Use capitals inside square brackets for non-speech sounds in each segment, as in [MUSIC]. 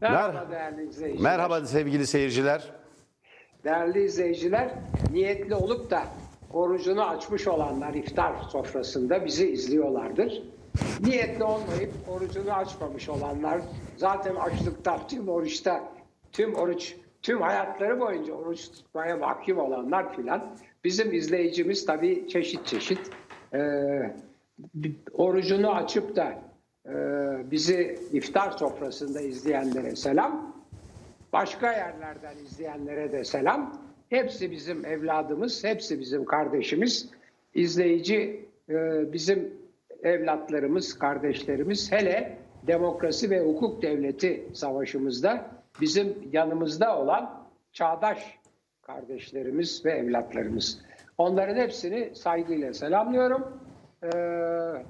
Merhaba Mer- değerli izleyiciler. Merhaba sevgili seyirciler. Değerli izleyiciler, niyetli olup da orucunu açmış olanlar iftar sofrasında bizi izliyorlardır. Niyetli olmayıp orucunu açmamış olanlar zaten açlıkta, tüm oruçta, tüm oruç, tüm hayatları boyunca oruç tutmaya mahkum olanlar filan. Bizim izleyicimiz tabii çeşit çeşit. Ee, orucunu açıp da e, bizi iftar sofrasında izleyenlere selam. Başka yerlerden izleyenlere de selam. Hepsi bizim evladımız, hepsi bizim kardeşimiz. İzleyici e, bizim evlatlarımız, kardeşlerimiz. Hele demokrasi ve hukuk devleti savaşımızda bizim yanımızda olan çağdaş kardeşlerimiz ve evlatlarımız. Onların hepsini saygıyla selamlıyorum. E,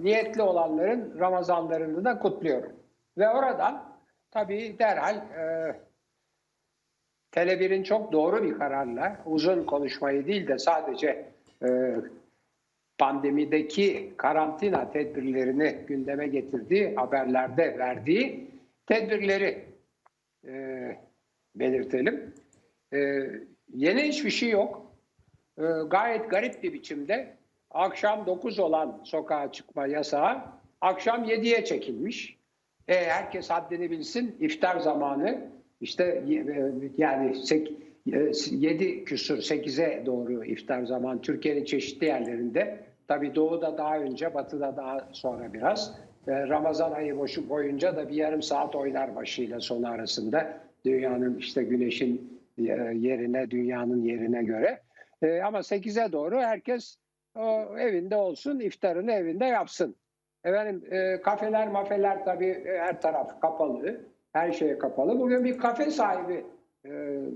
niyetli olanların Ramazanlarını da kutluyorum. Ve oradan tabii derhal e, Tele1'in çok doğru bir kararla uzun konuşmayı değil de sadece e, pandemideki karantina tedbirlerini gündeme getirdiği haberlerde verdiği tedbirleri e, belirtelim. E, yeni hiçbir şey yok. E, gayet garip bir biçimde akşam 9 olan sokağa çıkma yasağı akşam 7'ye çekilmiş. E, herkes haddini bilsin iftar zamanı işte e, yani 7 küsur 8'e doğru iftar zaman Türkiye'nin çeşitli yerlerinde. Tabi doğuda daha önce batıda daha sonra biraz. E, Ramazan ayı boşu boyunca da bir yarım saat oynar başıyla sonu arasında. Dünyanın işte güneşin e, yerine dünyanın yerine göre. Ama 8'e doğru herkes o evinde olsun iftarını evinde yapsın. Efendim kafeler mafeler tabii her taraf kapalı. Her şey kapalı. Bugün bir kafe sahibi e,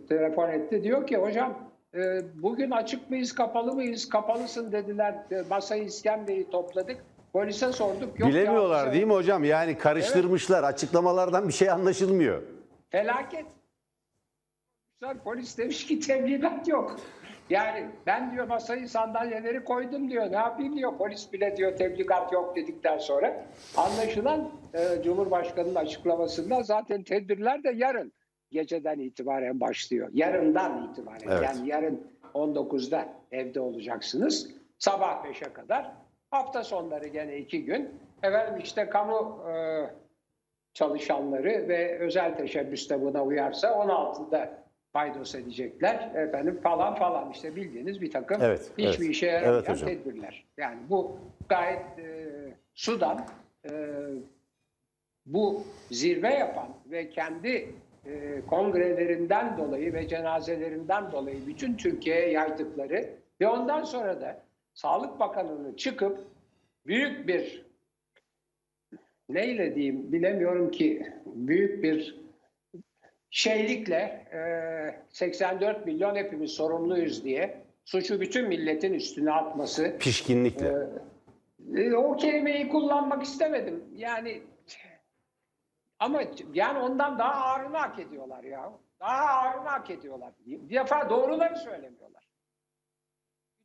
telefon etti. Diyor ki hocam e, bugün açık mıyız kapalı mıyız? Kapalısın dediler. E, masayı iskemleyi topladık. Polise sorduk. Yok Bilemiyorlar ya, değil mi hocam? Yani karıştırmışlar. Açıklamalardan bir şey anlaşılmıyor. Felaket. Polis demiş ki tebligat yok. Yani ben diyor masayı sandalyeleri koydum diyor. Ne yapayım diyor. Polis bile diyor tebligat yok dedikten sonra. Anlaşılan e, Cumhurbaşkanı'nın açıklamasında zaten tedbirler de yarın geceden itibaren başlıyor. Yarından itibaren. Evet. Yani yarın 19'da evde olacaksınız. Sabah 5'e kadar. Hafta sonları gene iki gün. Efendim işte kamu e, çalışanları ve özel teşebbüste buna uyarsa 16'da paydos edecekler efendim falan falan işte bildiğiniz bir takım Evet, hiçbir evet. işe yaramayan Evet hocam. tedbirler. Yani bu gayet e, Sudan e, bu zirve yapan ve kendi e, kongrelerinden dolayı ve cenazelerinden dolayı bütün Türkiye'ye yaydıkları ve ondan sonra da Sağlık Bakanı'nın çıkıp büyük bir neyle diyeyim bilemiyorum ki büyük bir şeylikle e, 84 milyon hepimiz sorumluyuz diye suçu bütün milletin üstüne atması. Pişkinlikle. E, o kelimeyi kullanmak istemedim. Yani ama yani ondan daha ağırını hak ediyorlar ya. Daha ağırını hak ediyorlar. Bir defa doğruları söylemiyorlar.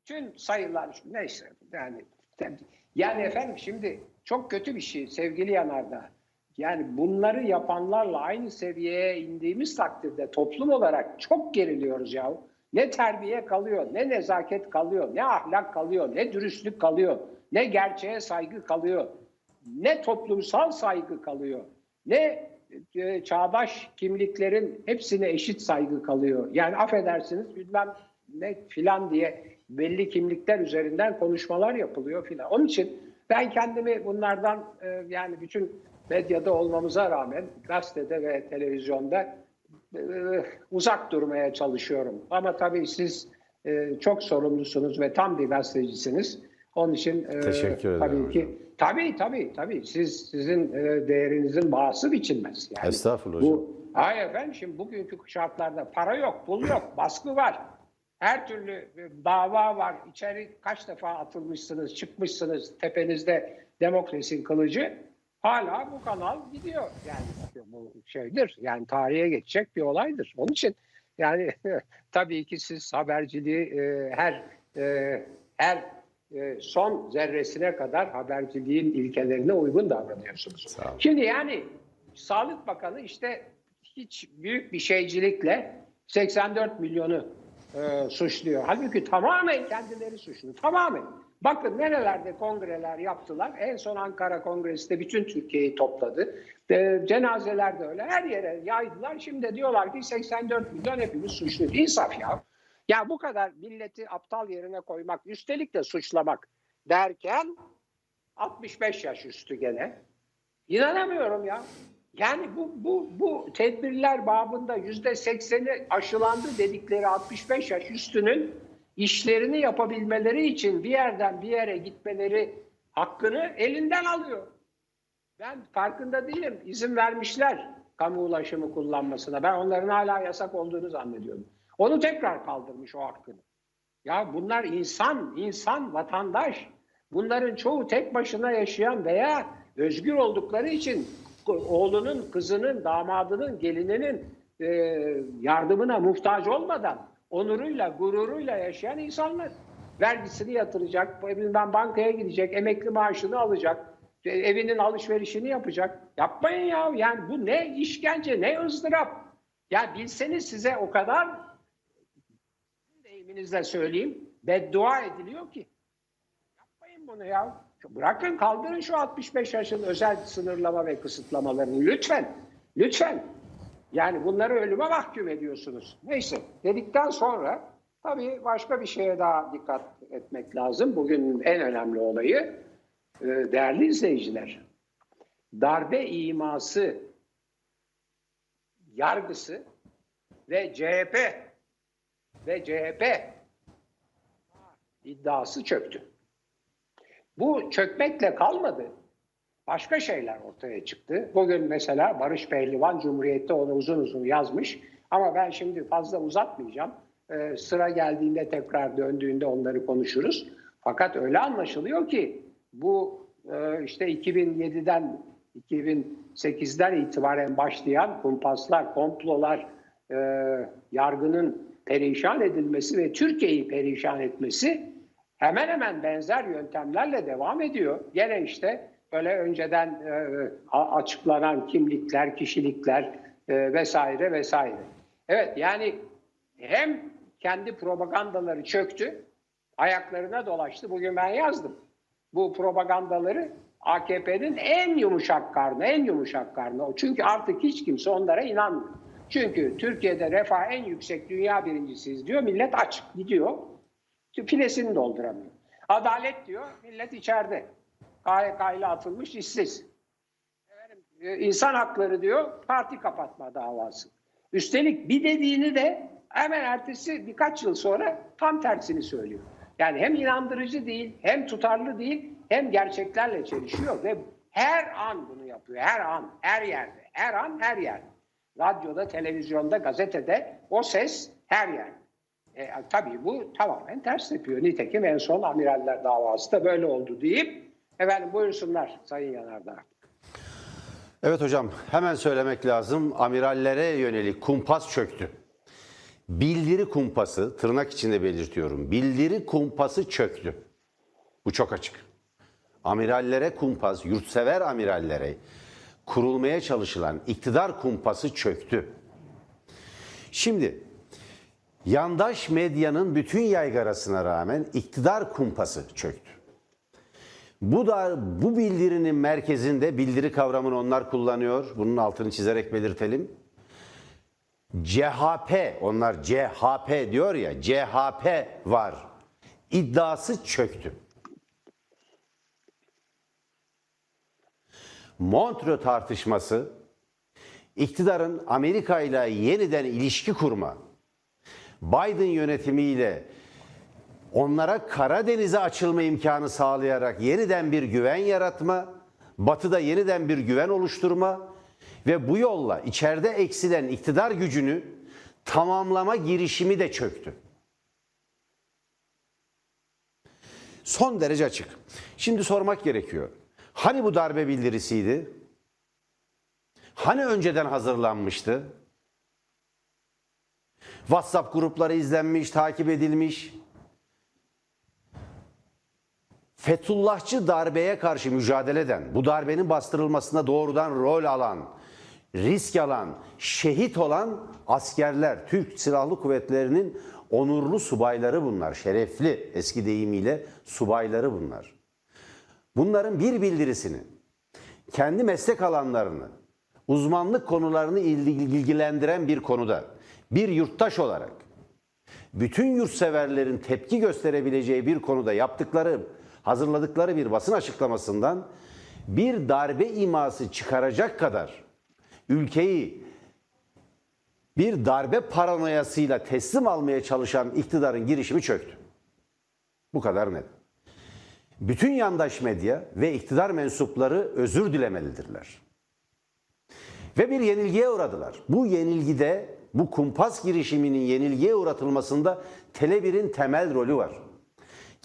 Bütün sayılar neyse yani yani efendim şimdi çok kötü bir şey sevgili Yanardağ. Yani bunları yapanlarla aynı seviyeye indiğimiz takdirde toplum olarak çok geriliyoruz ya. Ne terbiye kalıyor, ne nezaket kalıyor, ne ahlak kalıyor, ne dürüstlük kalıyor, ne gerçeğe saygı kalıyor, ne toplumsal saygı kalıyor, ne e, çağdaş kimliklerin hepsine eşit saygı kalıyor. Yani affedersiniz bilmem ne filan diye belli kimlikler üzerinden konuşmalar yapılıyor filan. Onun için ben kendimi bunlardan e, yani bütün medyada olmamıza rağmen gazetede ve televizyonda e, uzak durmaya çalışıyorum. Ama tabii siz e, çok sorumlusunuz ve tam bir gazetecisiniz. Onun için e, Teşekkür ederim tabii hocam. ki tabii tabii tabii siz sizin e, değerinizin bağısı biçilmez. Yani Estağfurullah hocam. bu, hayır efendim şimdi bugünkü şartlarda para yok, pul yok, [CLEARS THROAT] baskı var. Her türlü dava var. İçeri kaç defa atılmışsınız, çıkmışsınız tepenizde demokrasinin kılıcı. Hala bu kanal gidiyor. Yani bu şeydir. Yani tarihe geçecek bir olaydır. Onun için yani [LAUGHS] tabii ki siz haberciliği e, her e, her e, son zerresine kadar haberciliğin ilkelerine uygun davranıyorsunuz. Şimdi yani Sağlık Bakanı işte hiç büyük bir şeycilikle 84 milyonu e, suçluyor. Halbuki tamamen kendileri suçlu. Tamamen. Bakın nerelerde kongreler yaptılar. En son Ankara Kongresi'nde bütün Türkiye'yi topladı. E, cenazeler de öyle. Her yere yaydılar. Şimdi diyorlar ki 84 milyon hepimiz suçlu. İnsaf ya. Ya bu kadar milleti aptal yerine koymak, üstelik de suçlamak derken 65 yaş üstü gene. İnanamıyorum ya. Yani bu bu bu tedbirler babında yüzde sekseni aşılandı dedikleri 65 yaş üstünün işlerini yapabilmeleri için bir yerden bir yere gitmeleri hakkını elinden alıyor. Ben farkında değilim. İzin vermişler kamu ulaşımı kullanmasına. Ben onların hala yasak olduğunu zannediyorum. Onu tekrar kaldırmış o hakkını. Ya bunlar insan, insan, vatandaş. Bunların çoğu tek başına yaşayan veya özgür oldukları için oğlunun, kızının, damadının, gelininin e, yardımına muhtaç olmadan onuruyla, gururuyla yaşayan insanlar. Vergisini yatıracak, bilmem bankaya gidecek, emekli maaşını alacak, e, evinin alışverişini yapacak. Yapmayın ya. Yani bu ne işkence, ne ızdırap. Ya bilseniz size o kadar deyiminizle söyleyeyim beddua ediliyor ki. Yapmayın bunu ya. Bırakın kaldırın şu 65 yaşın özel sınırlama ve kısıtlamalarını lütfen. Lütfen. Yani bunları ölüme mahkum ediyorsunuz. Neyse dedikten sonra tabii başka bir şeye daha dikkat etmek lazım. Bugün en önemli olayı e, değerli izleyiciler. Darbe iması yargısı ve CHP ve CHP iddiası çöktü. Bu çökmekle kalmadı. Başka şeyler ortaya çıktı. Bugün mesela Barış Pehlivan Cumhuriyet'te onu uzun uzun yazmış. Ama ben şimdi fazla uzatmayacağım. Ee, sıra geldiğinde tekrar döndüğünde onları konuşuruz. Fakat öyle anlaşılıyor ki bu e, işte 2007'den 2008'den itibaren başlayan kumpaslar, komplolar, e, yargının perişan edilmesi ve Türkiye'yi perişan etmesi hemen hemen benzer yöntemlerle devam ediyor. Gene işte böyle önceden e, açıklanan kimlikler, kişilikler e, vesaire vesaire. Evet yani hem kendi propagandaları çöktü, ayaklarına dolaştı. Bugün ben yazdım. Bu propagandaları AKP'nin en yumuşak karnı, en yumuşak karnı. Çünkü artık hiç kimse onlara inanmıyor. Çünkü Türkiye'de refah en yüksek dünya birincisiyiz diyor. Millet aç gidiyor. Filesini dolduramıyor. Adalet diyor. Millet içeride. KYK ile atılmış işsiz. Efendim, e, insan hakları diyor. Parti kapatma davası. Üstelik bir dediğini de hemen ertesi birkaç yıl sonra tam tersini söylüyor. Yani hem inandırıcı değil, hem tutarlı değil, hem gerçeklerle çelişiyor ve her an bunu yapıyor. Her an, her yerde. Her an, her yerde. Radyoda, televizyonda, gazetede o ses her yerde. E, tabii bu tamamen ters yapıyor. Nitekim en son amiraller davası da böyle oldu deyip efendim buyursunlar Sayın Yanardağ. Evet hocam hemen söylemek lazım. Amirallere yönelik kumpas çöktü. Bildiri kumpası tırnak içinde belirtiyorum. Bildiri kumpası çöktü. Bu çok açık. Amirallere kumpas, yurtsever amirallere kurulmaya çalışılan iktidar kumpası çöktü. Şimdi yandaş medyanın bütün yaygarasına rağmen iktidar kumpası çöktü. Bu da bu bildirinin merkezinde bildiri kavramını onlar kullanıyor. Bunun altını çizerek belirtelim. CHP, onlar CHP diyor ya, CHP var. İddiası çöktü. Montreux tartışması iktidarın Amerika ile yeniden ilişki kurma, Biden yönetimiyle onlara Karadeniz'e açılma imkanı sağlayarak yeniden bir güven yaratma, batıda yeniden bir güven oluşturma ve bu yolla içeride eksilen iktidar gücünü tamamlama girişimi de çöktü. Son derece açık. Şimdi sormak gerekiyor. Hani bu darbe bildirisiydi? Hani önceden hazırlanmıştı? WhatsApp grupları izlenmiş, takip edilmiş. Fethullahçı darbeye karşı mücadele eden, bu darbenin bastırılmasına doğrudan rol alan risk alan, şehit olan askerler, Türk Silahlı Kuvvetleri'nin onurlu subayları bunlar. Şerefli eski deyimiyle subayları bunlar. Bunların bir bildirisini, kendi meslek alanlarını, uzmanlık konularını ilgilendiren bir konuda bir yurttaş olarak bütün yurtseverlerin tepki gösterebileceği bir konuda yaptıkları, hazırladıkları bir basın açıklamasından bir darbe iması çıkaracak kadar ülkeyi bir darbe paranoyasıyla teslim almaya çalışan iktidarın girişimi çöktü. Bu kadar net. Bütün yandaş medya ve iktidar mensupları özür dilemelidirler. Ve bir yenilgiye uğradılar. Bu yenilgide, bu kumpas girişiminin yenilgiye uğratılmasında Tele1'in temel rolü var.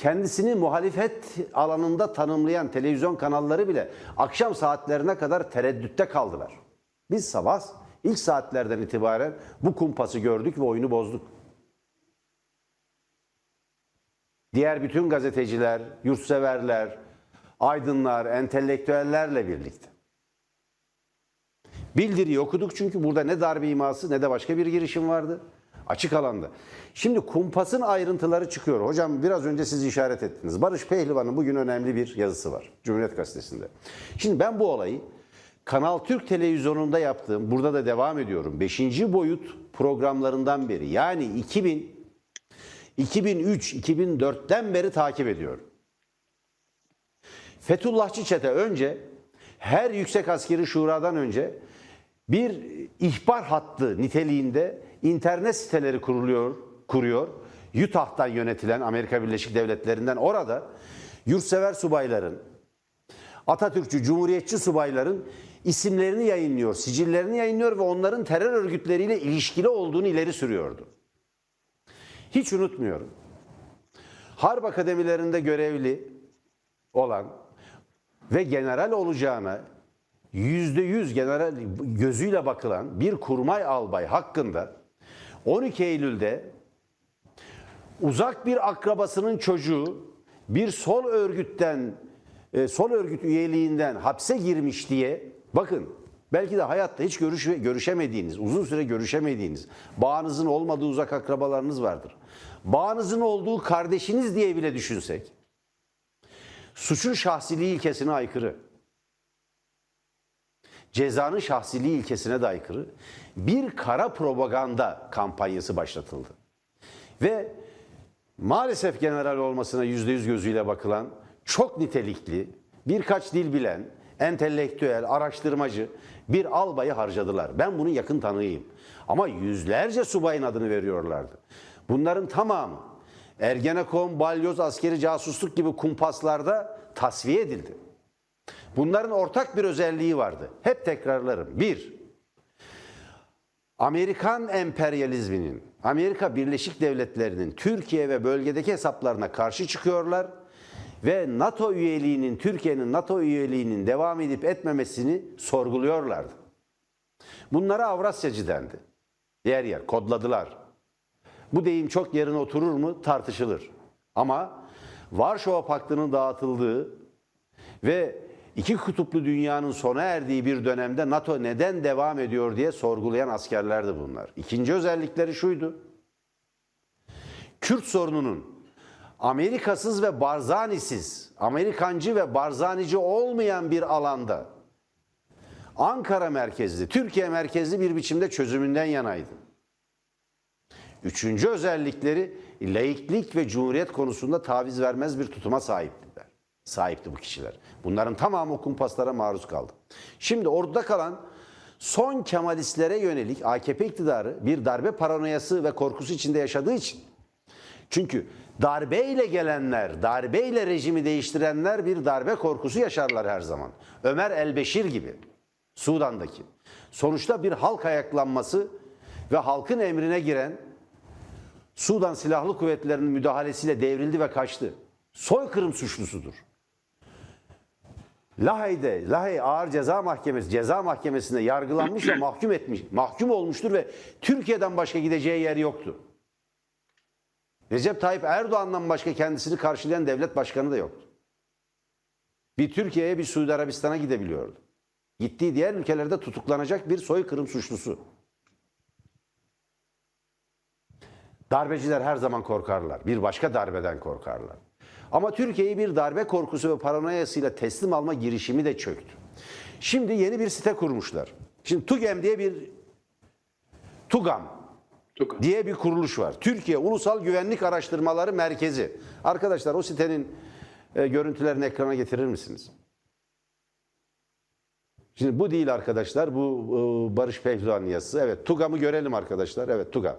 Kendisini muhalefet alanında tanımlayan televizyon kanalları bile akşam saatlerine kadar tereddütte kaldılar. Biz sabah ilk saatlerden itibaren bu kumpası gördük ve oyunu bozduk. Diğer bütün gazeteciler, yurtseverler, aydınlar, entelektüellerle birlikte. Bildiriyi okuduk çünkü burada ne darbe iması ne de başka bir girişim vardı. Açık alanda. Şimdi kumpasın ayrıntıları çıkıyor. Hocam biraz önce siz işaret ettiniz. Barış Pehlivan'ın bugün önemli bir yazısı var. Cumhuriyet Gazetesi'nde. Şimdi ben bu olayı Kanal Türk televizyonunda yaptığım, burada da devam ediyorum. 5. boyut programlarından beri yani 2000 2003-2004'ten beri takip ediyorum. Fethullahçı çete önce her yüksek askeri şuradan önce bir ihbar hattı niteliğinde internet siteleri kuruluyor, kuruyor. Utah'tan yönetilen Amerika Birleşik Devletleri'nden orada yurtsever subayların, Atatürkçü, Cumhuriyetçi subayların isimlerini yayınlıyor, sicillerini yayınlıyor ve onların terör örgütleriyle ilişkili olduğunu ileri sürüyordu. Hiç unutmuyorum. Harp akademilerinde görevli olan ve general olacağına yüzde yüz general gözüyle bakılan bir kurmay albay hakkında 12 Eylül'de uzak bir akrabasının çocuğu bir sol örgütten e, sol örgüt üyeliğinden hapse girmiş diye bakın belki de hayatta hiç görüş, görüşemediğiniz, uzun süre görüşemediğiniz, bağınızın olmadığı uzak akrabalarınız vardır. Bağınızın olduğu kardeşiniz diye bile düşünsek suçun şahsiliği ilkesine aykırı cezanın şahsiliği ilkesine de aykırı bir kara propaganda kampanyası başlatıldı. Ve maalesef general olmasına yüzde yüz gözüyle bakılan çok nitelikli, birkaç dil bilen, entelektüel, araştırmacı bir albayı harcadılar. Ben bunun yakın tanığıyım. Ama yüzlerce subayın adını veriyorlardı. Bunların tamamı Ergenekon, balyoz, askeri casusluk gibi kumpaslarda tasfiye edildi. Bunların ortak bir özelliği vardı. Hep tekrarlarım. Bir, Amerikan emperyalizminin, Amerika Birleşik Devletleri'nin Türkiye ve bölgedeki hesaplarına karşı çıkıyorlar ve NATO üyeliğinin, Türkiye'nin NATO üyeliğinin devam edip etmemesini sorguluyorlardı. Bunlara Avrasyacı dendi. Yer yer kodladılar. Bu deyim çok yerine oturur mu tartışılır. Ama Varşova Paktı'nın dağıtıldığı ve iki kutuplu dünyanın sona erdiği bir dönemde NATO neden devam ediyor diye sorgulayan askerlerdi bunlar. İkinci özellikleri şuydu. Kürt sorununun Amerikasız ve Barzanisiz, Amerikancı ve Barzanici olmayan bir alanda Ankara merkezli, Türkiye merkezli bir biçimde çözümünden yanaydı. Üçüncü özellikleri laiklik ve cumhuriyet konusunda taviz vermez bir tutuma sahiptiler. Sahipti bu kişiler. Bunların tamamı o kumpaslara maruz kaldı. Şimdi orada kalan son Kemalistlere yönelik AKP iktidarı bir darbe paranoyası ve korkusu içinde yaşadığı için çünkü darbeyle gelenler, darbeyle rejimi değiştirenler bir darbe korkusu yaşarlar her zaman. Ömer Elbeşir gibi Sudan'daki. Sonuçta bir halk ayaklanması ve halkın emrine giren Sudan Silahlı Kuvvetleri'nin müdahalesiyle devrildi ve kaçtı. Soykırım suçlusudur. Lahey'de, Lahey Ağır Ceza Mahkemesi, Ceza Mahkemesi'nde yargılanmış ve mahkum etmiş, mahkum olmuştur ve Türkiye'den başka gideceği yer yoktu. Recep Tayyip Erdoğan'dan başka kendisini karşılayan devlet başkanı da yoktu. Bir Türkiye'ye bir Suudi Arabistan'a gidebiliyordu. Gittiği diğer ülkelerde tutuklanacak bir soykırım suçlusu. Darbeciler her zaman korkarlar. Bir başka darbeden korkarlar. Ama Türkiye'yi bir darbe korkusu ve paranoyasıyla teslim alma girişimi de çöktü. Şimdi yeni bir site kurmuşlar. Şimdi TUGEM diye bir TUGAM diye bir kuruluş var. Türkiye Ulusal Güvenlik Araştırmaları Merkezi. Arkadaşlar o sitenin e, görüntülerini ekrana getirir misiniz? Şimdi bu değil arkadaşlar. Bu e, Barış Pehlivan yazısı. Evet TUGAM'ı görelim arkadaşlar. Evet TUGAM.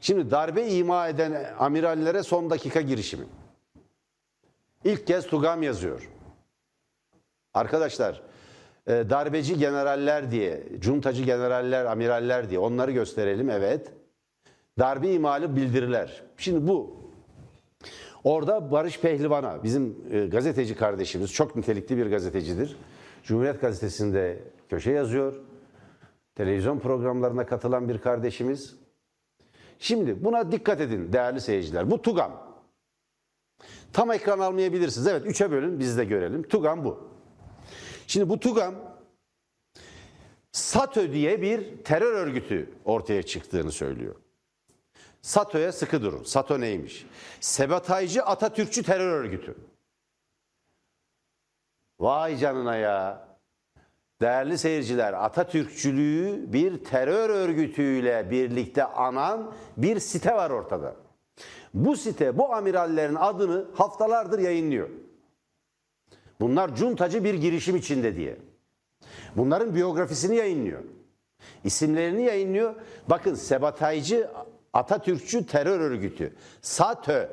Şimdi darbe ima eden amirallere son dakika girişimi. İlk kez TUGAM yazıyor. Arkadaşlar e, darbeci generaller diye, cuntacı generaller, amiraller diye onları gösterelim evet. Darbe imali bildiriler. Şimdi bu orada Barış Pehlivan'a bizim e, gazeteci kardeşimiz çok nitelikli bir gazetecidir. Cumhuriyet Gazetesi'nde köşe yazıyor. Televizyon programlarına katılan bir kardeşimiz. Şimdi buna dikkat edin değerli seyirciler. Bu TUGAM. Tam ekran almayabilirsiniz. Evet üçe bölün biz de görelim. TUGAM bu. Şimdi bu TUGAM SATÖ diye bir terör örgütü ortaya çıktığını söylüyor. SATÖ'ye sıkı durun. SATÖ neymiş? Sabotajcı Atatürkçü terör örgütü. Vay canına ya. Değerli seyirciler, Atatürkçülüğü bir terör örgütüyle birlikte anan bir site var ortada. Bu site bu amirallerin adını haftalardır yayınlıyor. Bunlar cuntacı bir girişim içinde diye. Bunların biyografisini yayınlıyor. İsimlerini yayınlıyor. Bakın Sabataycı Atatürkçü terör örgütü. SATÖ.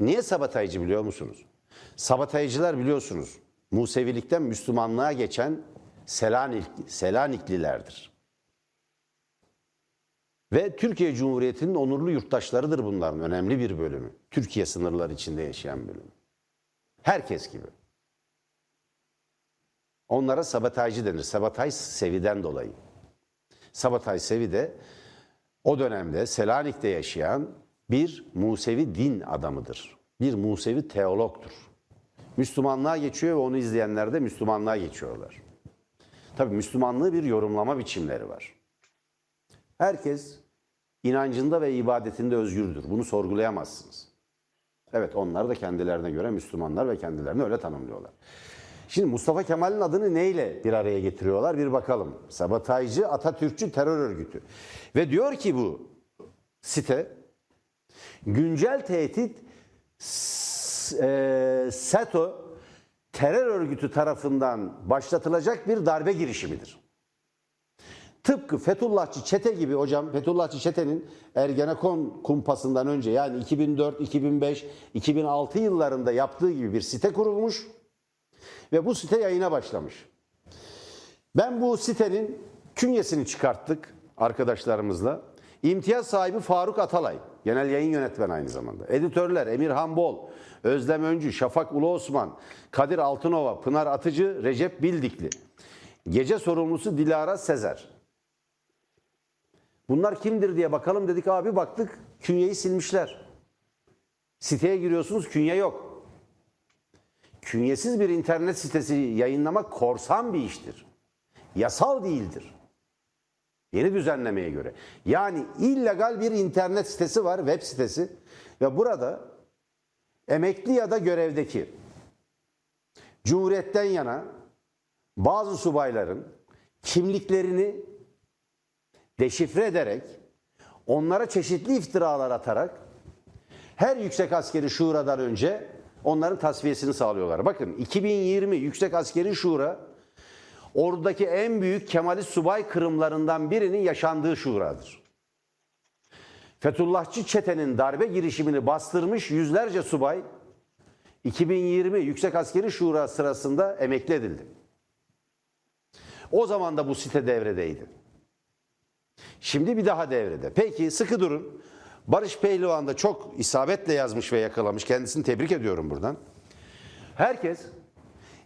Niye sabataycı biliyor musunuz? Sabataycılar biliyorsunuz. Musevilikten Müslümanlığa geçen Selanik, Selaniklilerdir. Ve Türkiye Cumhuriyeti'nin onurlu yurttaşlarıdır bunların önemli bir bölümü. Türkiye sınırları içinde yaşayan bölüm. Herkes gibi. Onlara sabotajcı denir. Sabotaj seviden dolayı. Sabotaj sevi de o dönemde Selanik'te yaşayan bir Musevi din adamıdır. Bir Musevi teologtur. Müslümanlığa geçiyor ve onu izleyenler de Müslümanlığa geçiyorlar. Tabii Müslümanlığı bir yorumlama biçimleri var. Herkes inancında ve ibadetinde özgürdür. Bunu sorgulayamazsınız. Evet onlar da kendilerine göre Müslümanlar ve kendilerini öyle tanımlıyorlar. Şimdi Mustafa Kemal'in adını neyle bir araya getiriyorlar bir bakalım. Sabotajcı Atatürkçü terör örgütü. Ve diyor ki bu site güncel tehdit e, SETO terör örgütü tarafından başlatılacak bir darbe girişimidir. Tıpkı Fethullahçı çete gibi hocam Fethullahçı çetenin Ergenekon kumpasından önce yani 2004, 2005, 2006 yıllarında yaptığı gibi bir site kurulmuş ve bu site yayına başlamış. Ben bu sitenin künyesini çıkarttık arkadaşlarımızla. İmtiyaz sahibi Faruk Atalay, genel yayın yönetmeni aynı zamanda. Editörler Emirhan Bol, Özlem Öncü, Şafak Ulu Osman, Kadir Altınova, Pınar Atıcı, Recep Bildikli. Gece sorumlusu Dilara Sezer. Bunlar kimdir diye bakalım dedik abi baktık künyeyi silmişler. Siteye giriyorsunuz künye yok. Künyesiz bir internet sitesi yayınlamak korsan bir iştir. Yasal değildir. Yeni düzenlemeye göre. Yani illegal bir internet sitesi var, web sitesi ve burada emekli ya da görevdeki Cumhuriyet'ten yana bazı subayların kimliklerini deşifre ederek onlara çeşitli iftiralar atarak her yüksek askeri şuradan önce onların tasfiyesini sağlıyorlar. Bakın 2020 Yüksek Askeri Şura oradaki en büyük Kemalist subay kırımlarından birinin yaşandığı şuradır. Fethullahçı çetenin darbe girişimini bastırmış yüzlerce subay 2020 Yüksek Askeri Şura sırasında emekli edildi. O zaman da bu site devredeydi. Şimdi bir daha devrede. Peki sıkı durun. Barış Pehlivan da çok isabetle yazmış ve yakalamış. Kendisini tebrik ediyorum buradan. Herkes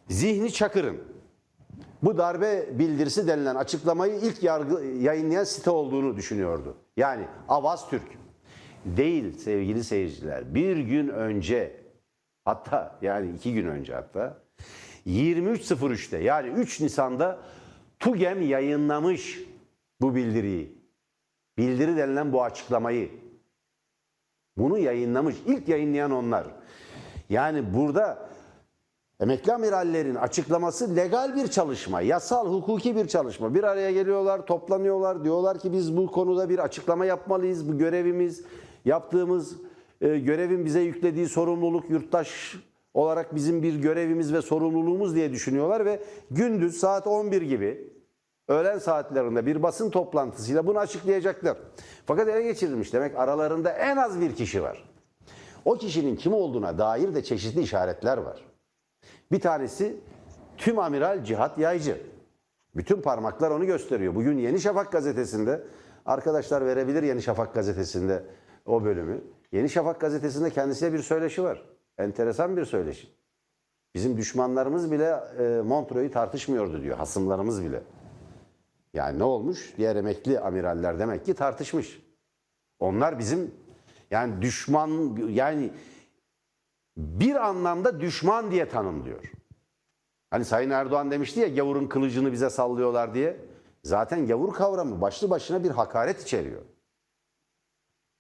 Zihni Çakır'ın bu darbe bildirisi denilen açıklamayı ilk yargı, yayınlayan site olduğunu düşünüyordu. Yani Avaz Türk. Değil sevgili seyirciler. Bir gün önce hatta yani iki gün önce hatta 23.03'te yani 3 Nisan'da TUGEM yayınlamış bu bildiriyi. Bildiri denilen bu açıklamayı. Bunu yayınlamış. İlk yayınlayan onlar. Yani burada emekli amirallerin açıklaması legal bir çalışma, yasal, hukuki bir çalışma. Bir araya geliyorlar, toplanıyorlar, diyorlar ki biz bu konuda bir açıklama yapmalıyız. Bu görevimiz, yaptığımız e, görevin bize yüklediği sorumluluk yurttaş olarak bizim bir görevimiz ve sorumluluğumuz diye düşünüyorlar ve gündüz saat 11 gibi öğlen saatlerinde bir basın toplantısıyla bunu açıklayacaklar. Fakat ele geçirilmiş demek aralarında en az bir kişi var. O kişinin kim olduğuna dair de çeşitli işaretler var. Bir tanesi tüm amiral Cihat Yaycı. Bütün parmaklar onu gösteriyor. Bugün Yeni Şafak gazetesinde arkadaşlar verebilir Yeni Şafak gazetesinde o bölümü. Yeni Şafak gazetesinde kendisine bir söyleşi var. Enteresan bir söyleşi. Bizim düşmanlarımız bile e, Montreux'u tartışmıyordu diyor. Hasımlarımız bile. Yani ne olmuş? Diğer emekli amiraller demek ki tartışmış. Onlar bizim yani düşman yani bir anlamda düşman diye tanımlıyor. Hani Sayın Erdoğan demişti ya gavurun kılıcını bize sallıyorlar diye. Zaten gavur kavramı başlı başına bir hakaret içeriyor.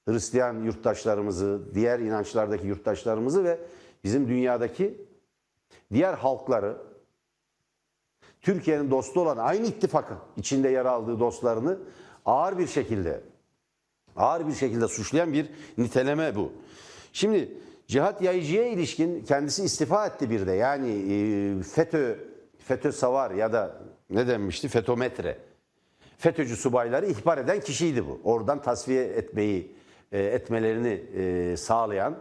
Hristiyan yurttaşlarımızı, diğer inançlardaki yurttaşlarımızı ve bizim dünyadaki diğer halkları Türkiye'nin dostu olan aynı ittifakı içinde yer aldığı dostlarını ağır bir şekilde ağır bir şekilde suçlayan bir niteleme bu. Şimdi Cihat Yayıcı'ya ilişkin kendisi istifa etti bir de. Yani e, FETÖ, FETÖ savar ya da ne denmişti? FETÖmetre. FETÖ'cü subayları ihbar eden kişiydi bu. Oradan tasfiye etmeyi e, etmelerini e, sağlayan,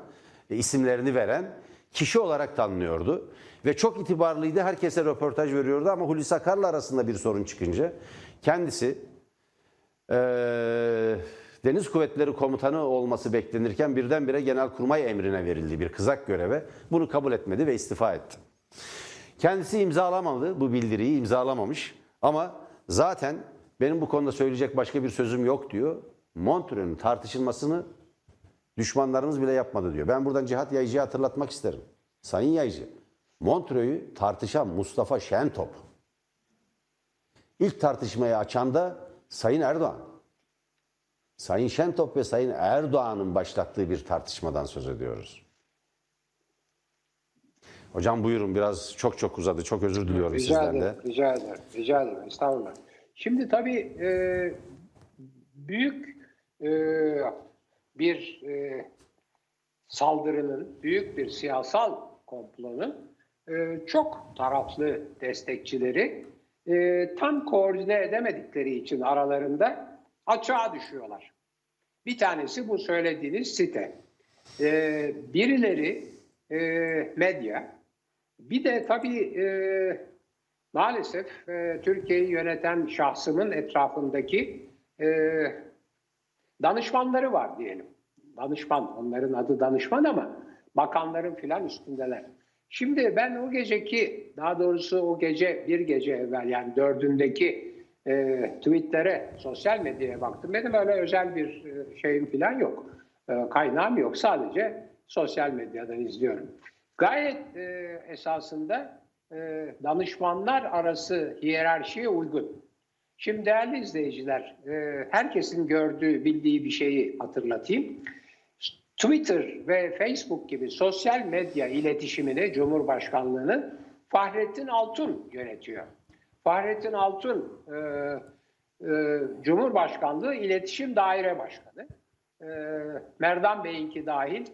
isimlerini veren kişi olarak tanınıyordu. Ve çok itibarlıydı. Herkese röportaj veriyordu ama Hulusi Akar'la arasında bir sorun çıkınca kendisi e, Deniz Kuvvetleri Komutanı olması beklenirken birdenbire Genelkurmay emrine verildi bir kızak göreve. Bunu kabul etmedi ve istifa etti. Kendisi imzalamadı bu bildiriyi imzalamamış ama zaten benim bu konuda söyleyecek başka bir sözüm yok diyor. Montreux'un tartışılmasını düşmanlarımız bile yapmadı diyor. Ben buradan Cihat Yayıcı'yı hatırlatmak isterim. Sayın Yayıcı, Montreux'u tartışan Mustafa Şentop. İlk tartışmayı açan da Sayın Erdoğan. Sayın Şentop ve Sayın Erdoğan'ın başlattığı bir tartışmadan söz ediyoruz. Hocam buyurun biraz çok çok uzadı. Çok özür diliyorum Rica sizden ederim, de. rica ederim, rica ederim. Estağfurullah. Şimdi tabii e, büyük e, bir e, saldırının, büyük bir siyasal komplonun çok taraflı destekçileri e, tam koordine edemedikleri için aralarında açığa düşüyorlar. Bir tanesi bu söylediğiniz site. E, birileri e, medya, bir de tabii e, maalesef e, Türkiye'yi yöneten şahsımın etrafındaki e, danışmanları var diyelim. Danışman, onların adı danışman ama bakanların filan üstündeler. Şimdi ben o geceki, daha doğrusu o gece, bir gece evvel yani dördündeki e, tweetlere, sosyal medyaya baktım. Benim öyle özel bir e, şeyim filan yok. E, kaynağım yok. Sadece sosyal medyadan izliyorum. Gayet e, esasında e, danışmanlar arası hiyerarşiye uygun. Şimdi değerli izleyiciler, e, herkesin gördüğü, bildiği bir şeyi hatırlatayım. Twitter ve Facebook gibi sosyal medya iletişimini Cumhurbaşkanlığı'nın Fahrettin Altun yönetiyor. Fahrettin Altun e, e, Cumhurbaşkanlığı İletişim Daire Başkanı. E, Merdan Bey'inki dahil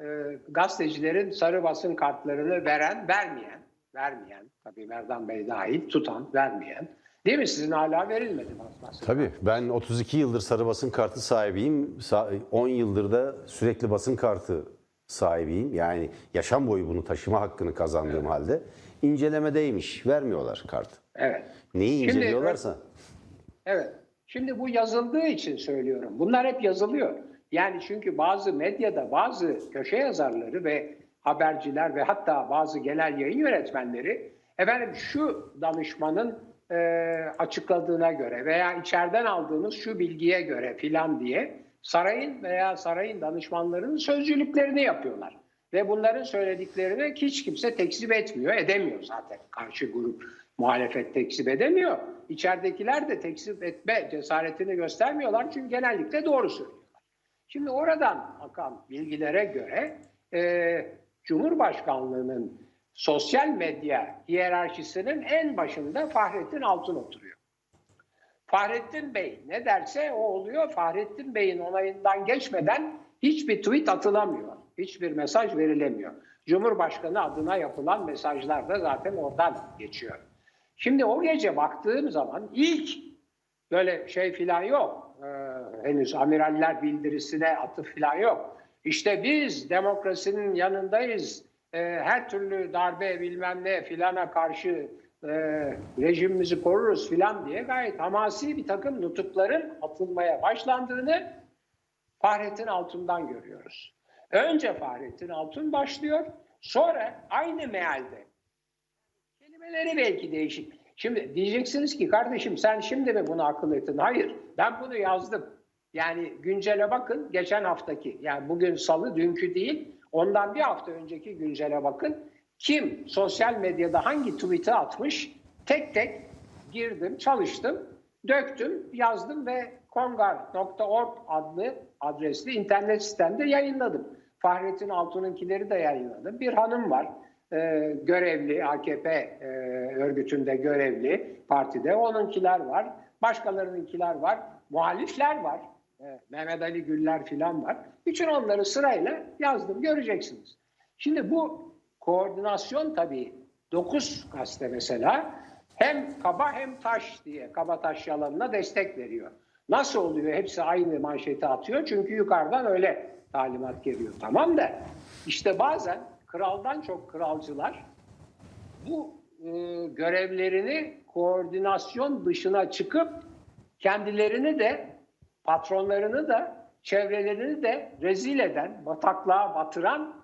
e, gazetecilerin sarı basın kartlarını veren, vermeyen, vermeyen, tabii Merdan Bey dahil tutan, vermeyen. Değil mi? Sizin hala verilmedi basın Tabii ben 32 yıldır sarı basın kartı sahibiyim. Sa- 10 yıldır da sürekli basın kartı sahibiyim. Yani yaşam boyu bunu taşıma hakkını kazandığım halde incelemedeymiş. Vermiyorlar kart. Evet. Neyi Şimdi- inceliyorlarsa. Evet. Şimdi bu yazıldığı için söylüyorum. Bunlar hep yazılıyor. Yani çünkü bazı medyada bazı köşe yazarları ve haberciler ve hatta bazı genel yayın yönetmenleri efendim şu danışmanın e, açıkladığına göre veya içeriden aldığımız şu bilgiye göre filan diye sarayın veya sarayın danışmanlarının sözcülüklerini yapıyorlar. ve bunların söylediklerini hiç kimse tekzip etmiyor, edemiyor zaten. Karşı grup muhalefet tekzip edemiyor. İçeridekiler de tekzip etme cesaretini göstermiyorlar çünkü genellikle doğru söylüyorlar. Şimdi oradan akan bilgilere göre e, Cumhurbaşkanlığının sosyal medya hiyerarşisinin en başında Fahrettin Altun oturuyor. Fahrettin Bey ne derse o oluyor. Fahrettin Bey'in onayından geçmeden hiçbir tweet atılamıyor. Hiçbir mesaj verilemiyor. Cumhurbaşkanı adına yapılan mesajlar da zaten oradan geçiyor. Şimdi o gece baktığım zaman ilk böyle şey filan yok. Ee, henüz amiraller bildirisine atıf filan yok. İşte biz demokrasinin yanındayız. Ee, her türlü darbe bilmem ne filana karşı e, rejimimizi koruruz filan diye gayet hamasi bir takım nutukların atılmaya başlandığını Fahrettin Altun'dan görüyoruz. Önce Fahrettin Altun başlıyor, sonra aynı mealde kelimeleri belki değişik. Şimdi diyeceksiniz ki kardeşim sen şimdi mi bunu akıl ettin? Hayır, ben bunu yazdım. Yani güncele bakın, geçen haftaki, yani bugün salı, dünkü değil, ondan bir hafta önceki güncele bakın. Kim sosyal medyada hangi tweet'i atmış, tek tek girdim, çalıştım, döktüm, yazdım ve kongar.org adlı adresli internet sitemde yayınladım. Fahrettin Altun'unkileri de yayınladım. Bir hanım var, e, görevli, AKP e, örgütünde görevli partide. Onunkiler var, başkalarınınkiler var, muhalifler var. Mehmet Ali Güller filan var. Bütün onları sırayla yazdım, göreceksiniz. Şimdi bu koordinasyon tabii 9 gazete mesela hem kaba hem taş diye kaba taş yalanına destek veriyor. Nasıl oluyor? Hepsi aynı manşeti atıyor. Çünkü yukarıdan öyle talimat geliyor. Tamam da işte bazen kraldan çok kralcılar bu e, görevlerini koordinasyon dışına çıkıp kendilerini de patronlarını da çevrelerini de rezil eden, bataklığa batıran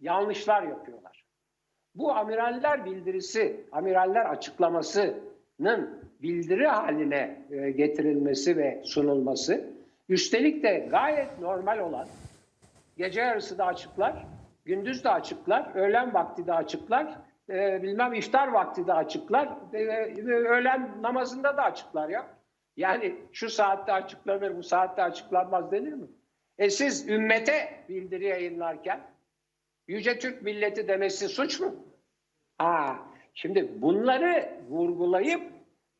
yanlışlar yapıyorlar. Bu amiraller bildirisi, amiraller açıklamasının bildiri haline e, getirilmesi ve sunulması, üstelik de gayet normal olan gece yarısı da açıklar, gündüz de açıklar, öğlen vakti de açıklar, e, bilmem iftar vakti de açıklar, e, e, öğlen namazında da açıklar ya. Yani şu saatte açıklanır, bu saatte açıklanmaz denir mi? E siz ümmete bildiri yayınlarken Yüce Türk milleti demesi suç mu? Ha, şimdi bunları vurgulayıp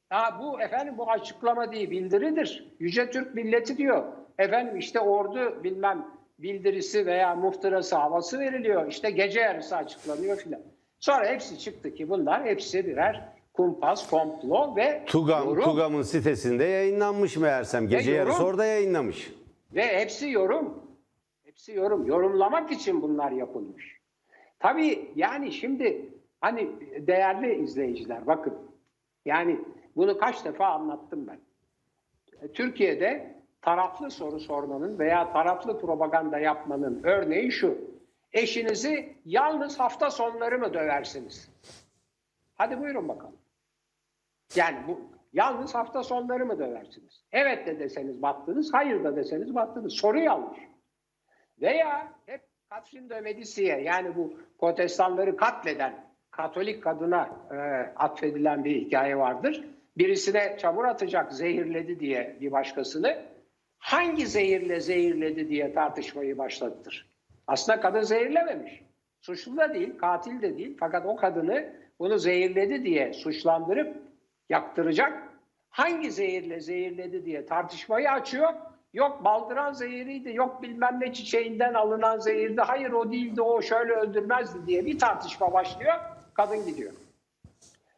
ha bu efendim bu açıklama değil bildiridir. Yüce Türk milleti diyor. Efendim işte ordu bilmem bildirisi veya muhtırası havası veriliyor. İşte gece yarısı açıklanıyor filan. Sonra hepsi çıktı ki bunlar hepsi birer kumpas, komplo ve Tugam, yorum. Tugam'ın sitesinde yayınlanmış meğersem. Gece yorum. yarısı orada yayınlamış. Ve hepsi yorum. Hepsi yorum. Yorumlamak için bunlar yapılmış. Tabii yani şimdi hani değerli izleyiciler bakın. Yani bunu kaç defa anlattım ben. Türkiye'de taraflı soru sormanın veya taraflı propaganda yapmanın örneği şu. Eşinizi yalnız hafta sonları mı döversiniz? Hadi buyurun bakalım. Yani bu yalnız hafta sonları mı döversiniz? Evet de deseniz battınız, hayır da deseniz battınız. Soru yanlış. Veya hep Catherine de Medici'ye yani bu protestanları katleden Katolik kadına e, atfedilen bir hikaye vardır. Birisine çamur atacak zehirledi diye bir başkasını hangi zehirle zehirledi diye tartışmayı başlattır. Aslında kadın zehirlememiş. Suçlu da değil, katil de değil. Fakat o kadını bunu zehirledi diye suçlandırıp yaktıracak. Hangi zehirle zehirledi diye tartışmayı açıyor. Yok baldıran zehiriydi, yok bilmem ne çiçeğinden alınan zehirdi. Hayır o değildi, o şöyle öldürmezdi diye bir tartışma başlıyor. Kadın gidiyor.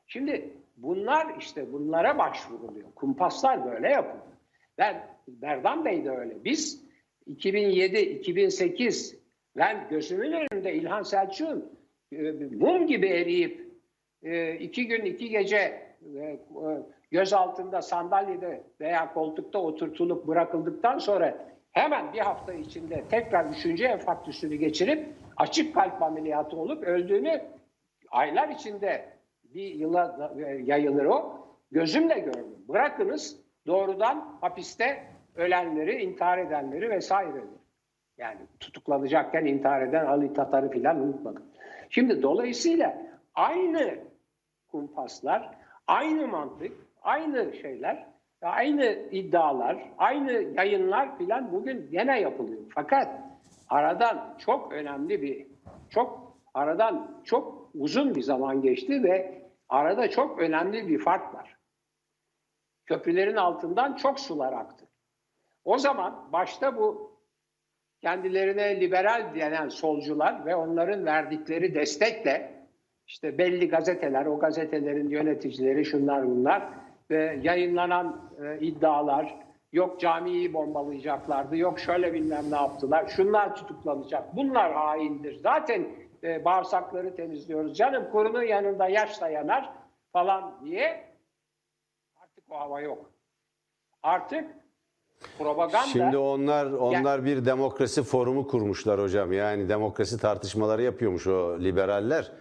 Şimdi bunlar işte bunlara başvuruluyor. Kumpaslar böyle yapılıyor. Ben Berdan Bey de öyle. Biz 2007, 2008 ben gözümün önünde İlhan Selçuk'un e, mum gibi eriyip e, iki gün iki gece göz altında sandalyede veya koltukta oturtulup bırakıldıktan sonra hemen bir hafta içinde tekrar üçüncü enfarktüsünü geçirip açık kalp ameliyatı olup öldüğünü aylar içinde bir yıla yayılır o. Gözümle gördüm. Bırakınız doğrudan hapiste ölenleri, intihar edenleri vesaire. Yani tutuklanacakken intihar eden Ali Tatar'ı filan unutmadık. Şimdi dolayısıyla aynı kumpaslar, aynı mantık, aynı şeyler, aynı iddialar, aynı yayınlar filan bugün gene yapılıyor. Fakat aradan çok önemli bir, çok aradan çok uzun bir zaman geçti ve arada çok önemli bir fark var. Köprülerin altından çok sular aktı. O zaman başta bu kendilerine liberal denen solcular ve onların verdikleri destekle işte belli gazeteler, o gazetelerin yöneticileri şunlar bunlar ve yayınlanan e, iddialar yok camiyi bombalayacaklardı, yok şöyle bilmem ne yaptılar, şunlar tutuklanacak, bunlar haindir. Zaten e, bağırsakları temizliyoruz, canım kurunun yanında yaş da yanar falan diye artık o hava yok. Artık propaganda... Şimdi onlar onlar bir demokrasi forumu kurmuşlar hocam. Yani demokrasi tartışmaları yapıyormuş o liberaller.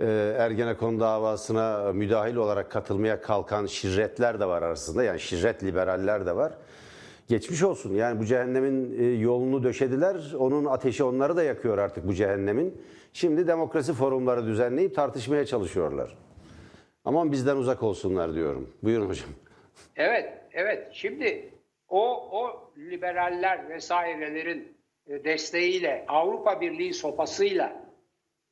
Ee, Ergenekon davasına müdahil olarak katılmaya kalkan şirretler de var arasında. Yani şirret liberaller de var. Geçmiş olsun. Yani bu cehennemin e, yolunu döşediler. Onun ateşi onları da yakıyor artık bu cehennemin. Şimdi demokrasi forumları düzenleyip tartışmaya çalışıyorlar. Aman bizden uzak olsunlar diyorum. Buyurun hocam. Evet, evet. Şimdi o o liberaller vesairelerin e, desteğiyle Avrupa Birliği sopasıyla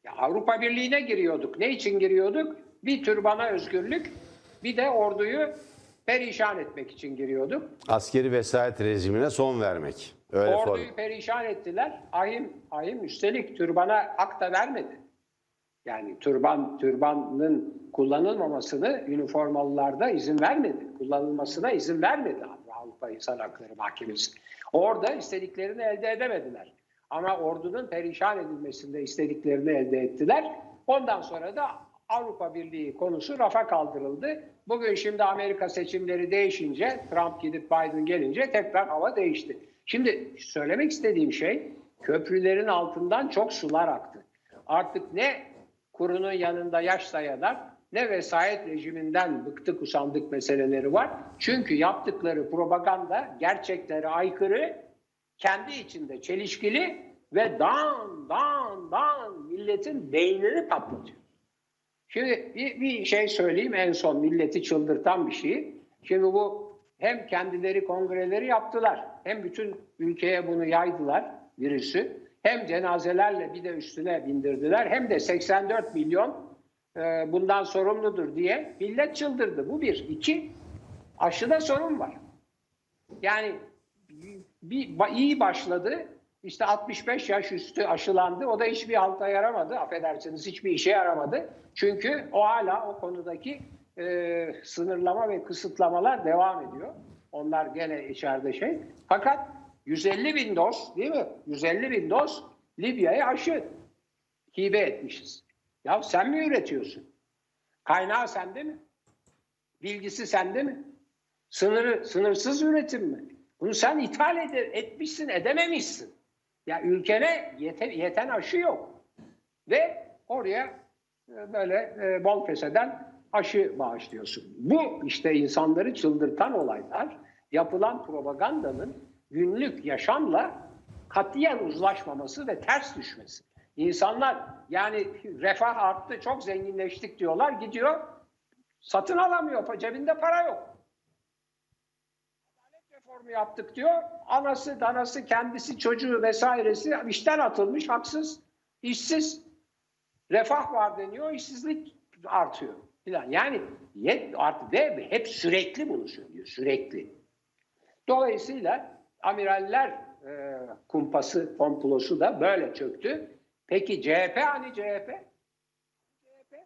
ya Avrupa Birliği'ne giriyorduk. Ne için giriyorduk? Bir türbana özgürlük, bir de orduyu perişan etmek için giriyorduk. Askeri vesayet rejimine son vermek. Öyle form. Orduyu perişan ettiler. Ahim, ahim üstelik türbana hak da vermedi. Yani türban türbanın kullanılmamasını üniformalılarda izin vermedi. Kullanılmasına izin vermedi Avrupa İnsan Hakları Mahkemesi. Orada istediklerini elde edemediler. Ama ordunun perişan edilmesinde istediklerini elde ettiler. Ondan sonra da Avrupa Birliği konusu rafa kaldırıldı. Bugün şimdi Amerika seçimleri değişince, Trump gidip Biden gelince tekrar hava değişti. Şimdi söylemek istediğim şey köprülerin altından çok sular aktı. Artık ne kurunun yanında yaş sayalar ne vesayet rejiminden bıktık usandık meseleleri var. Çünkü yaptıkları propaganda gerçeklere aykırı, kendi içinde çelişkili ve dan dan dan milletin beynini patlatıyor. Şimdi bir, bir şey söyleyeyim en son milleti çıldırtan bir şey. Şimdi bu hem kendileri kongreleri yaptılar hem bütün ülkeye bunu yaydılar virüsü. Hem cenazelerle bir de üstüne bindirdiler hem de 84 milyon e, bundan sorumludur diye millet çıldırdı. Bu bir. İki, aşıda sorun var. Yani bir, iyi başladı. İşte 65 yaş üstü aşılandı. O da hiçbir halta yaramadı. Affedersiniz hiçbir işe yaramadı. Çünkü o hala o konudaki e, sınırlama ve kısıtlamalar devam ediyor. Onlar gene içeride şey. Fakat 150 bin doz değil mi? 150 bin doz Libya'ya aşı hibe etmişiz. Ya sen mi üretiyorsun? Kaynağı sende mi? Bilgisi sende mi? Sınırı, sınırsız üretim mi? Bunu sen ithal ed etmişsin, edememişsin. Ya ülkene yeten, yeten aşı yok. Ve oraya e, böyle e, bol keseden aşı bağışlıyorsun. Bu işte insanları çıldırtan olaylar yapılan propagandanın günlük yaşamla katiyen uzlaşmaması ve ters düşmesi. İnsanlar yani refah arttı, çok zenginleştik diyorlar. Gidiyor, satın alamıyor, cebinde para yok. Reformu yaptık diyor. Anası, danası, kendisi, çocuğu vesairesi işten atılmış, haksız, işsiz. Refah var deniyor, işsizlik artıyor. Falan. Yani yet, artık ve hep sürekli bunu söylüyor, sürekli. Dolayısıyla amiraller e, kumpası, komplosu da böyle çöktü. Peki CHP hani CHP? CHP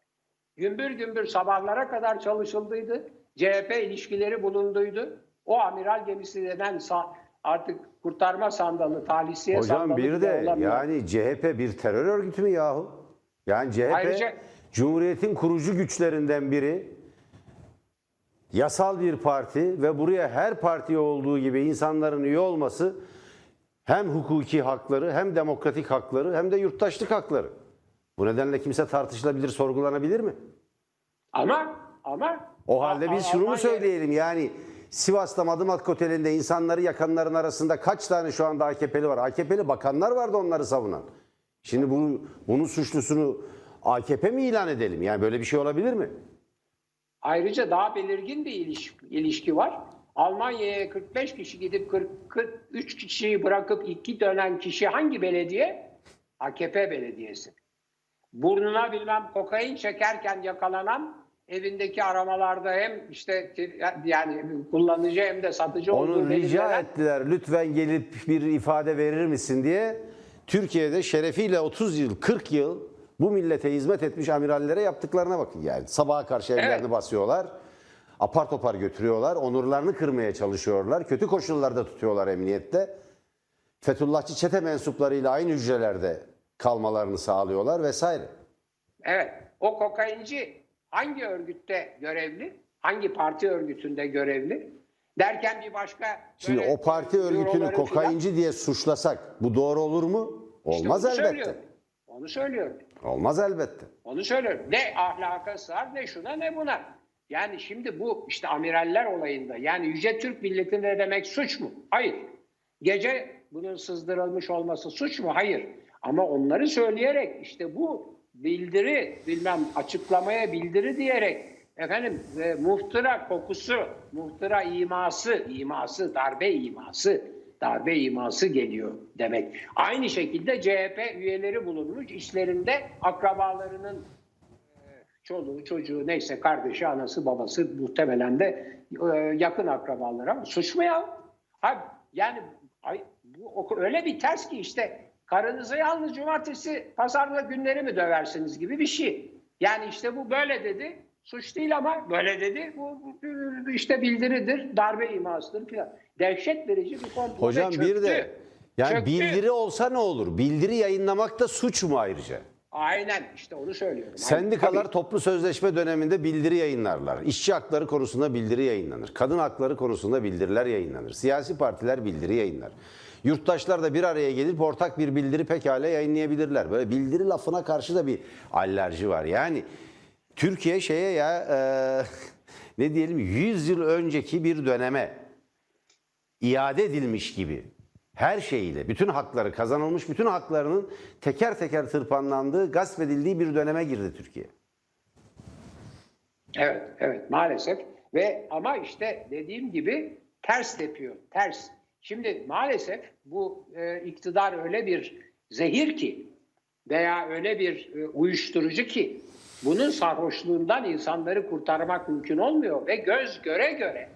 gümbür gümbür sabahlara kadar çalışıldıydı. CHP ilişkileri bulunduydu. O amiral gemisi denen artık kurtarma sandalı, talihsiye Hocam sandalı. bir de yani CHP bir terör örgütü mü yahu? Yani CHP Ayrıca, Cumhuriyet'in kurucu güçlerinden biri. Yasal bir parti ve buraya her parti olduğu gibi insanların üye olması hem hukuki hakları hem demokratik hakları hem de yurttaşlık hakları. Bu nedenle kimse tartışılabilir, sorgulanabilir mi? Ama ama O halde biz şunu mu söyleyelim yani Sivas'ta Madımak Oteli'nde insanları yakanların arasında kaç tane şu anda AKP'li var? AKP'li bakanlar vardı onları savunan. Şimdi bunu, bunun suçlusunu AKP mi ilan edelim? Yani böyle bir şey olabilir mi? Ayrıca daha belirgin bir ilişki, ilişki var. Almanya'ya 45 kişi gidip 40, 43 kişiyi bırakıp iki dönen kişi hangi belediye? AKP belediyesi. Burnuna bilmem kokain çekerken yakalanan evindeki aramalarda hem işte yani kullanıcı hem de satıcı Onu rica belirlenen- ettiler lütfen gelip bir ifade verir misin diye. Türkiye'de şerefiyle 30 yıl 40 yıl bu millete hizmet etmiş amirallere yaptıklarına bakın yani. Sabaha karşı evlerini Evet. basıyorlar. Apar topar götürüyorlar. Onurlarını kırmaya çalışıyorlar. Kötü koşullarda tutuyorlar emniyette. Fethullahçı çete mensuplarıyla aynı hücrelerde kalmalarını sağlıyorlar vesaire. Evet. O kokainci hangi örgütte görevli? Hangi parti örgütünde görevli? Derken bir başka Şimdi o parti örgütünü kokainci diye suçlasak bu doğru olur mu? İşte Olmaz onu elbette. söylüyorum. Onu söylüyorum. Olmaz elbette. Onu söylüyorum. Ne ahlaka sığar ne şuna ne buna. Yani şimdi bu işte amiraller olayında yani Yüce Türk milletine demek suç mu? Hayır. Gece bunun sızdırılmış olması suç mu? Hayır. Ama onları söyleyerek işte bu bildiri bilmem açıklamaya bildiri diyerek efendim e, muhtıra kokusu, muhtıra iması, iması, darbe iması, darbe iması geliyor demek. Aynı şekilde CHP üyeleri bulunmuş işlerinde akrabalarının çoluğu, çocuğu neyse kardeşi, anası, babası muhtemelen de e, yakın akrabaları ama suç mu ya? Abi, yani ay, bu öyle bir ters ki işte karınızı yalnız cumartesi, pazarla günleri mi döversiniz gibi bir şey. Yani işte bu böyle dedi. Suç değil ama böyle dedi. Bu, işte bildiridir, darbe imasıdır filan. Dehşet verici bir komplo. Hocam ve bir çöktü. de yani Çöktü. bildiri olsa ne olur? Bildiri yayınlamak da suç mu ayrıca? Aynen işte onu söylüyorum. Sendikalar Tabii. toplu sözleşme döneminde bildiri yayınlarlar. İşçi hakları konusunda bildiri yayınlanır. Kadın hakları konusunda bildiriler yayınlanır. Siyasi partiler bildiri yayınlar. Yurttaşlar da bir araya gelip ortak bir bildiri pekala yayınlayabilirler. Böyle bildiri lafına karşı da bir alerji var. Yani Türkiye şeye ya e, [LAUGHS] ne diyelim 100 yıl önceki bir döneme iade edilmiş gibi her şeyiyle bütün hakları kazanılmış bütün haklarının teker teker tırpanlandığı gasp edildiği bir döneme girdi Türkiye. Evet, evet maalesef ve ama işte dediğim gibi ters tepiyor, ters. Şimdi maalesef bu e, iktidar öyle bir zehir ki veya öyle bir e, uyuşturucu ki bunun sarhoşluğundan insanları kurtarmak mümkün olmuyor ve göz göre göre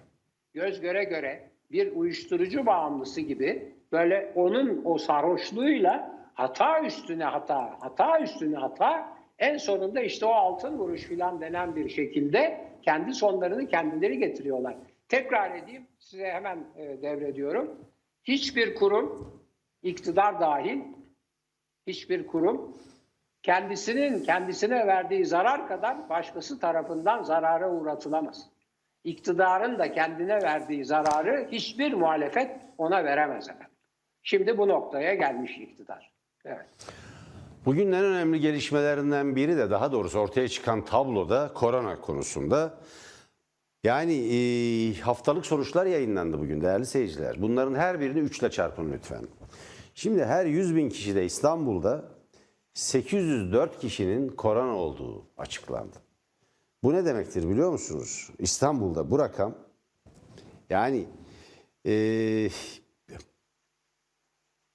göz göre göre bir uyuşturucu bağımlısı gibi böyle onun o sarhoşluğuyla hata üstüne hata, hata üstüne hata en sonunda işte o altın vuruş filan denen bir şekilde kendi sonlarını kendileri getiriyorlar. Tekrar edeyim size hemen e, devrediyorum. Hiçbir kurum iktidar dahil hiçbir kurum kendisinin kendisine verdiği zarar kadar başkası tarafından zarara uğratılamaz. İktidarın da kendine verdiği zararı hiçbir muhalefet ona veremez efendim. Şimdi bu noktaya gelmiş iktidar. Evet. Bugün en önemli gelişmelerinden biri de daha doğrusu ortaya çıkan tabloda korona konusunda. Yani e, haftalık sonuçlar yayınlandı bugün değerli seyirciler. Bunların her birini 3 ile çarpın lütfen. Şimdi her 100 bin kişide İstanbul'da 804 kişinin korona olduğu açıklandı. Bu ne demektir biliyor musunuz? İstanbul'da bu rakam yani e,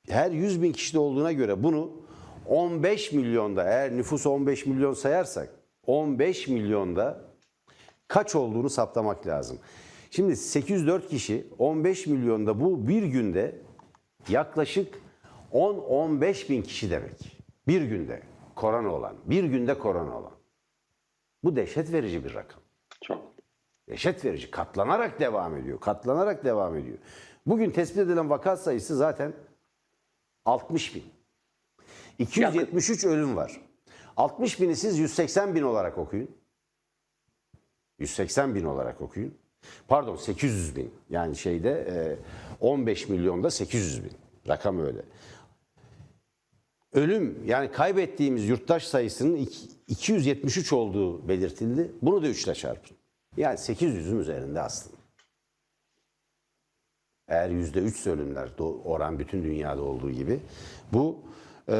her 100 bin kişide olduğuna göre bunu 15 milyonda eğer nüfus 15 milyon sayarsak 15 milyonda kaç olduğunu saptamak lazım. Şimdi 804 kişi 15 milyonda bu bir günde yaklaşık 10-15 bin kişi demek. Bir günde korona olan, bir günde korona olan. Bu dehşet verici bir rakam. Çok. Dehşet verici. Katlanarak devam ediyor. Katlanarak devam ediyor. Bugün tespit edilen vaka sayısı zaten 60 bin. 273 ölüm var. 60 bini siz 180 bin olarak okuyun. 180 bin olarak okuyun. Pardon 800 bin. Yani şeyde e, 15 milyonda 800 bin. Rakam öyle. Ölüm yani kaybettiğimiz yurttaş sayısının iki- 273 olduğu belirtildi. Bunu da 3 ile çarpın. Yani 800'ün üzerinde aslında. Eğer yüzde üç ölümler do- oran bütün dünyada olduğu gibi bu eee,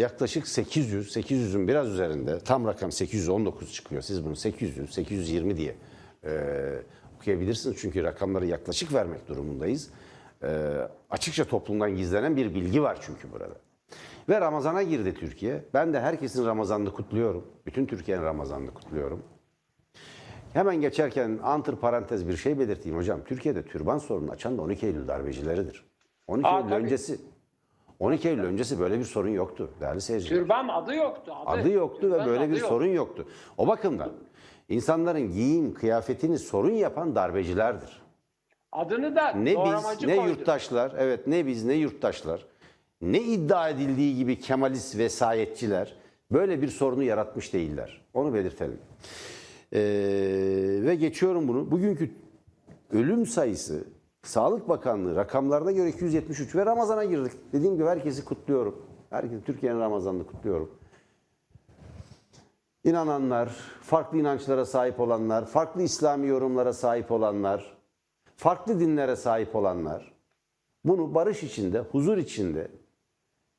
yaklaşık 800, 800'ün biraz üzerinde tam rakam 819 çıkıyor. Siz bunu 800, 820 diye eee, okuyabilirsiniz. Çünkü rakamları yaklaşık vermek durumundayız. Eee, açıkça toplumdan gizlenen bir bilgi var çünkü burada. Ve Ramazan'a girdi Türkiye. Ben de herkesin Ramazan'ını kutluyorum. Bütün Türkiye'nin Ramazan'ını kutluyorum. Hemen geçerken antır parantez bir şey belirteyim hocam. Türkiye'de türban sorunu açan da 12 Eylül darbecileridir. 12 Aa, Eylül tabii. öncesi 12 Eylül öncesi böyle bir sorun yoktu değerli seyirciler. Türban adı yoktu. Adı, Adı yoktu ve Türbanın böyle bir yok. sorun yoktu. O bakımdan insanların giyim kıyafetini sorun yapan darbecilerdir. Adını da Ne biz ne koydu. yurttaşlar, evet ne biz ne yurttaşlar, ne iddia edildiği gibi Kemalist vesayetçiler böyle bir sorunu yaratmış değiller. Onu belirtelim. Ee, ve geçiyorum bunu. Bugünkü ölüm sayısı Sağlık Bakanlığı rakamlarına göre 273 ve Ramazan'a girdik. Dediğim gibi herkesi kutluyorum. Herkesi Türkiye'nin Ramazan'ını kutluyorum. İnananlar, farklı inançlara sahip olanlar, farklı İslami yorumlara sahip olanlar, farklı dinlere sahip olanlar bunu barış içinde, huzur içinde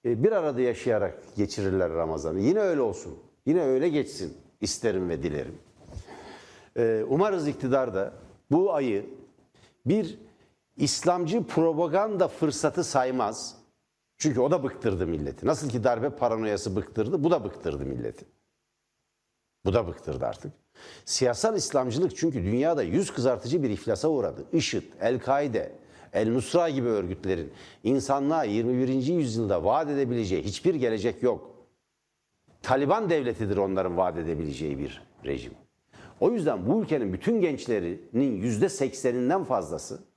e, bir arada yaşayarak geçirirler Ramazan'ı. Yine öyle olsun. Yine öyle geçsin isterim ve dilerim. E, Umarız iktidar da bu ayı bir İslamcı propaganda fırsatı saymaz. Çünkü o da bıktırdı milleti. Nasıl ki darbe paranoyası bıktırdı, bu da bıktırdı milleti. Bu da bıktırdı artık. Siyasal İslamcılık çünkü dünyada yüz kızartıcı bir iflasa uğradı. IŞİD, El-Kaide, El-Nusra gibi örgütlerin insanlığa 21. yüzyılda vaat edebileceği hiçbir gelecek yok. Taliban devletidir onların vaat edebileceği bir rejim. O yüzden bu ülkenin bütün gençlerinin yüzde sekseninden fazlası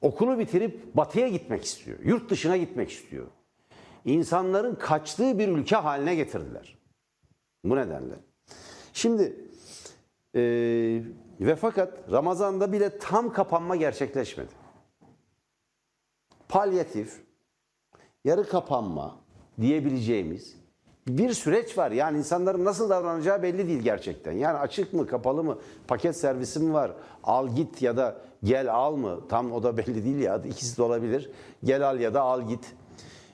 okulu bitirip batıya gitmek istiyor. Yurt dışına gitmek istiyor. İnsanların kaçtığı bir ülke haline getirdiler. Bu nedenle. Şimdi e, ve fakat Ramazan'da bile tam kapanma gerçekleşmedi. Palyatif, yarı kapanma diyebileceğimiz bir süreç var. Yani insanların nasıl davranacağı belli değil gerçekten. Yani açık mı, kapalı mı, paket servisi mi var, al git ya da gel al mı? Tam o da belli değil ya. İkisi de olabilir. Gel al ya da al git.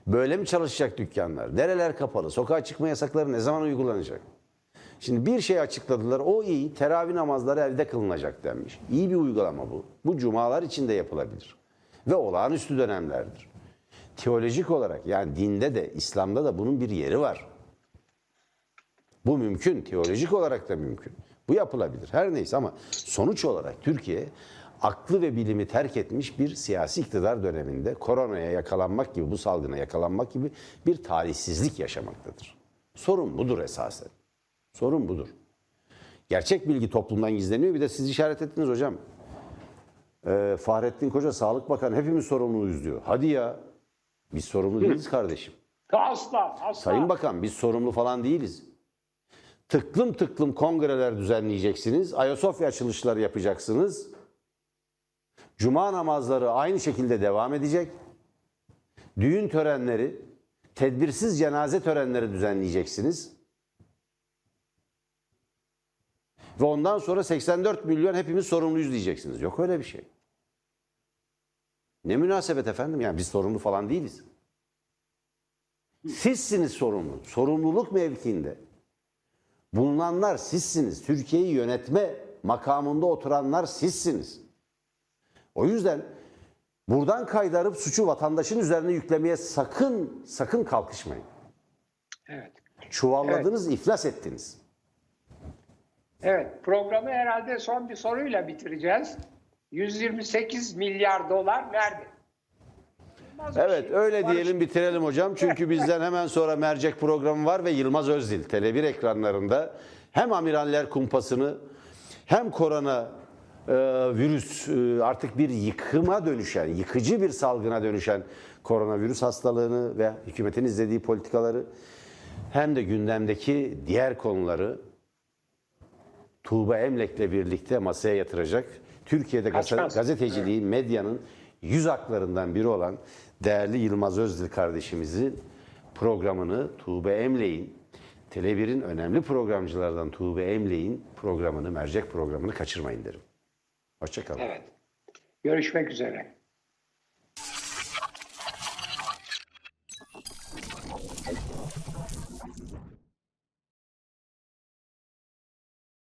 Böyle mi çalışacak dükkanlar? Nereler kapalı? Sokağa çıkma yasakları ne zaman uygulanacak? Şimdi bir şey açıkladılar. O iyi. Teravih namazları evde kılınacak denmiş. İyi bir uygulama bu. Bu cumalar içinde yapılabilir. Ve olağanüstü dönemlerdir. Teolojik olarak yani dinde de İslam'da da bunun bir yeri var. Bu mümkün. Teolojik olarak da mümkün. Bu yapılabilir. Her neyse ama sonuç olarak Türkiye aklı ve bilimi terk etmiş bir siyasi iktidar döneminde koronaya yakalanmak gibi, bu salgına yakalanmak gibi bir talihsizlik yaşamaktadır. Sorun budur esasen. Sorun budur. Gerçek bilgi toplumdan gizleniyor. Bir de siz işaret ettiniz hocam. Ee, Fahrettin Koca Sağlık Bakanı hepimiz sorumluyuz diyor. Hadi ya. Biz sorumlu değiliz kardeşim. Asla, asla. Sayın Bakan biz sorumlu falan değiliz. Tıklım tıklım kongreler düzenleyeceksiniz. Ayasofya açılışları yapacaksınız. Cuma namazları aynı şekilde devam edecek. Düğün törenleri, tedbirsiz cenaze törenleri düzenleyeceksiniz. Ve ondan sonra 84 milyon hepimiz sorumluyuz diyeceksiniz. Yok öyle bir şey. Ne münasebet efendim yani biz sorumlu falan değiliz. Sizsiniz sorumlu. Sorumluluk mevkiinde. Bulunanlar sizsiniz. Türkiye'yi yönetme makamında oturanlar sizsiniz. O yüzden buradan kaydarıp suçu vatandaşın üzerine yüklemeye sakın sakın kalkışmayın. Evet. Çuvalladınız, iflas ettiniz. Evet, programı herhalde son bir soruyla bitireceğiz. 128 milyar dolar nerede? Evet şey. öyle Barış- diyelim bitirelim hocam. Çünkü bizden hemen sonra mercek programı var ve Yılmaz Özdil Tele1 ekranlarında hem amiraller kumpasını hem korona e, virüs e, artık bir yıkıma dönüşen, yıkıcı bir salgına dönüşen koronavirüs hastalığını ve hükümetin izlediği politikaları hem de gündemdeki diğer konuları Tuğba Emlek'le birlikte masaya yatıracak. Türkiye'de Kaçmaz. gazeteciliği, medyanın yüz haklarından biri olan değerli Yılmaz Özdil kardeşimizin programını Tuğba Emlek'in, Tele1'in önemli programcılardan Tuğba Emlek'in programını, mercek programını kaçırmayın derim. Hoşçakalın. Evet. Görüşmek üzere.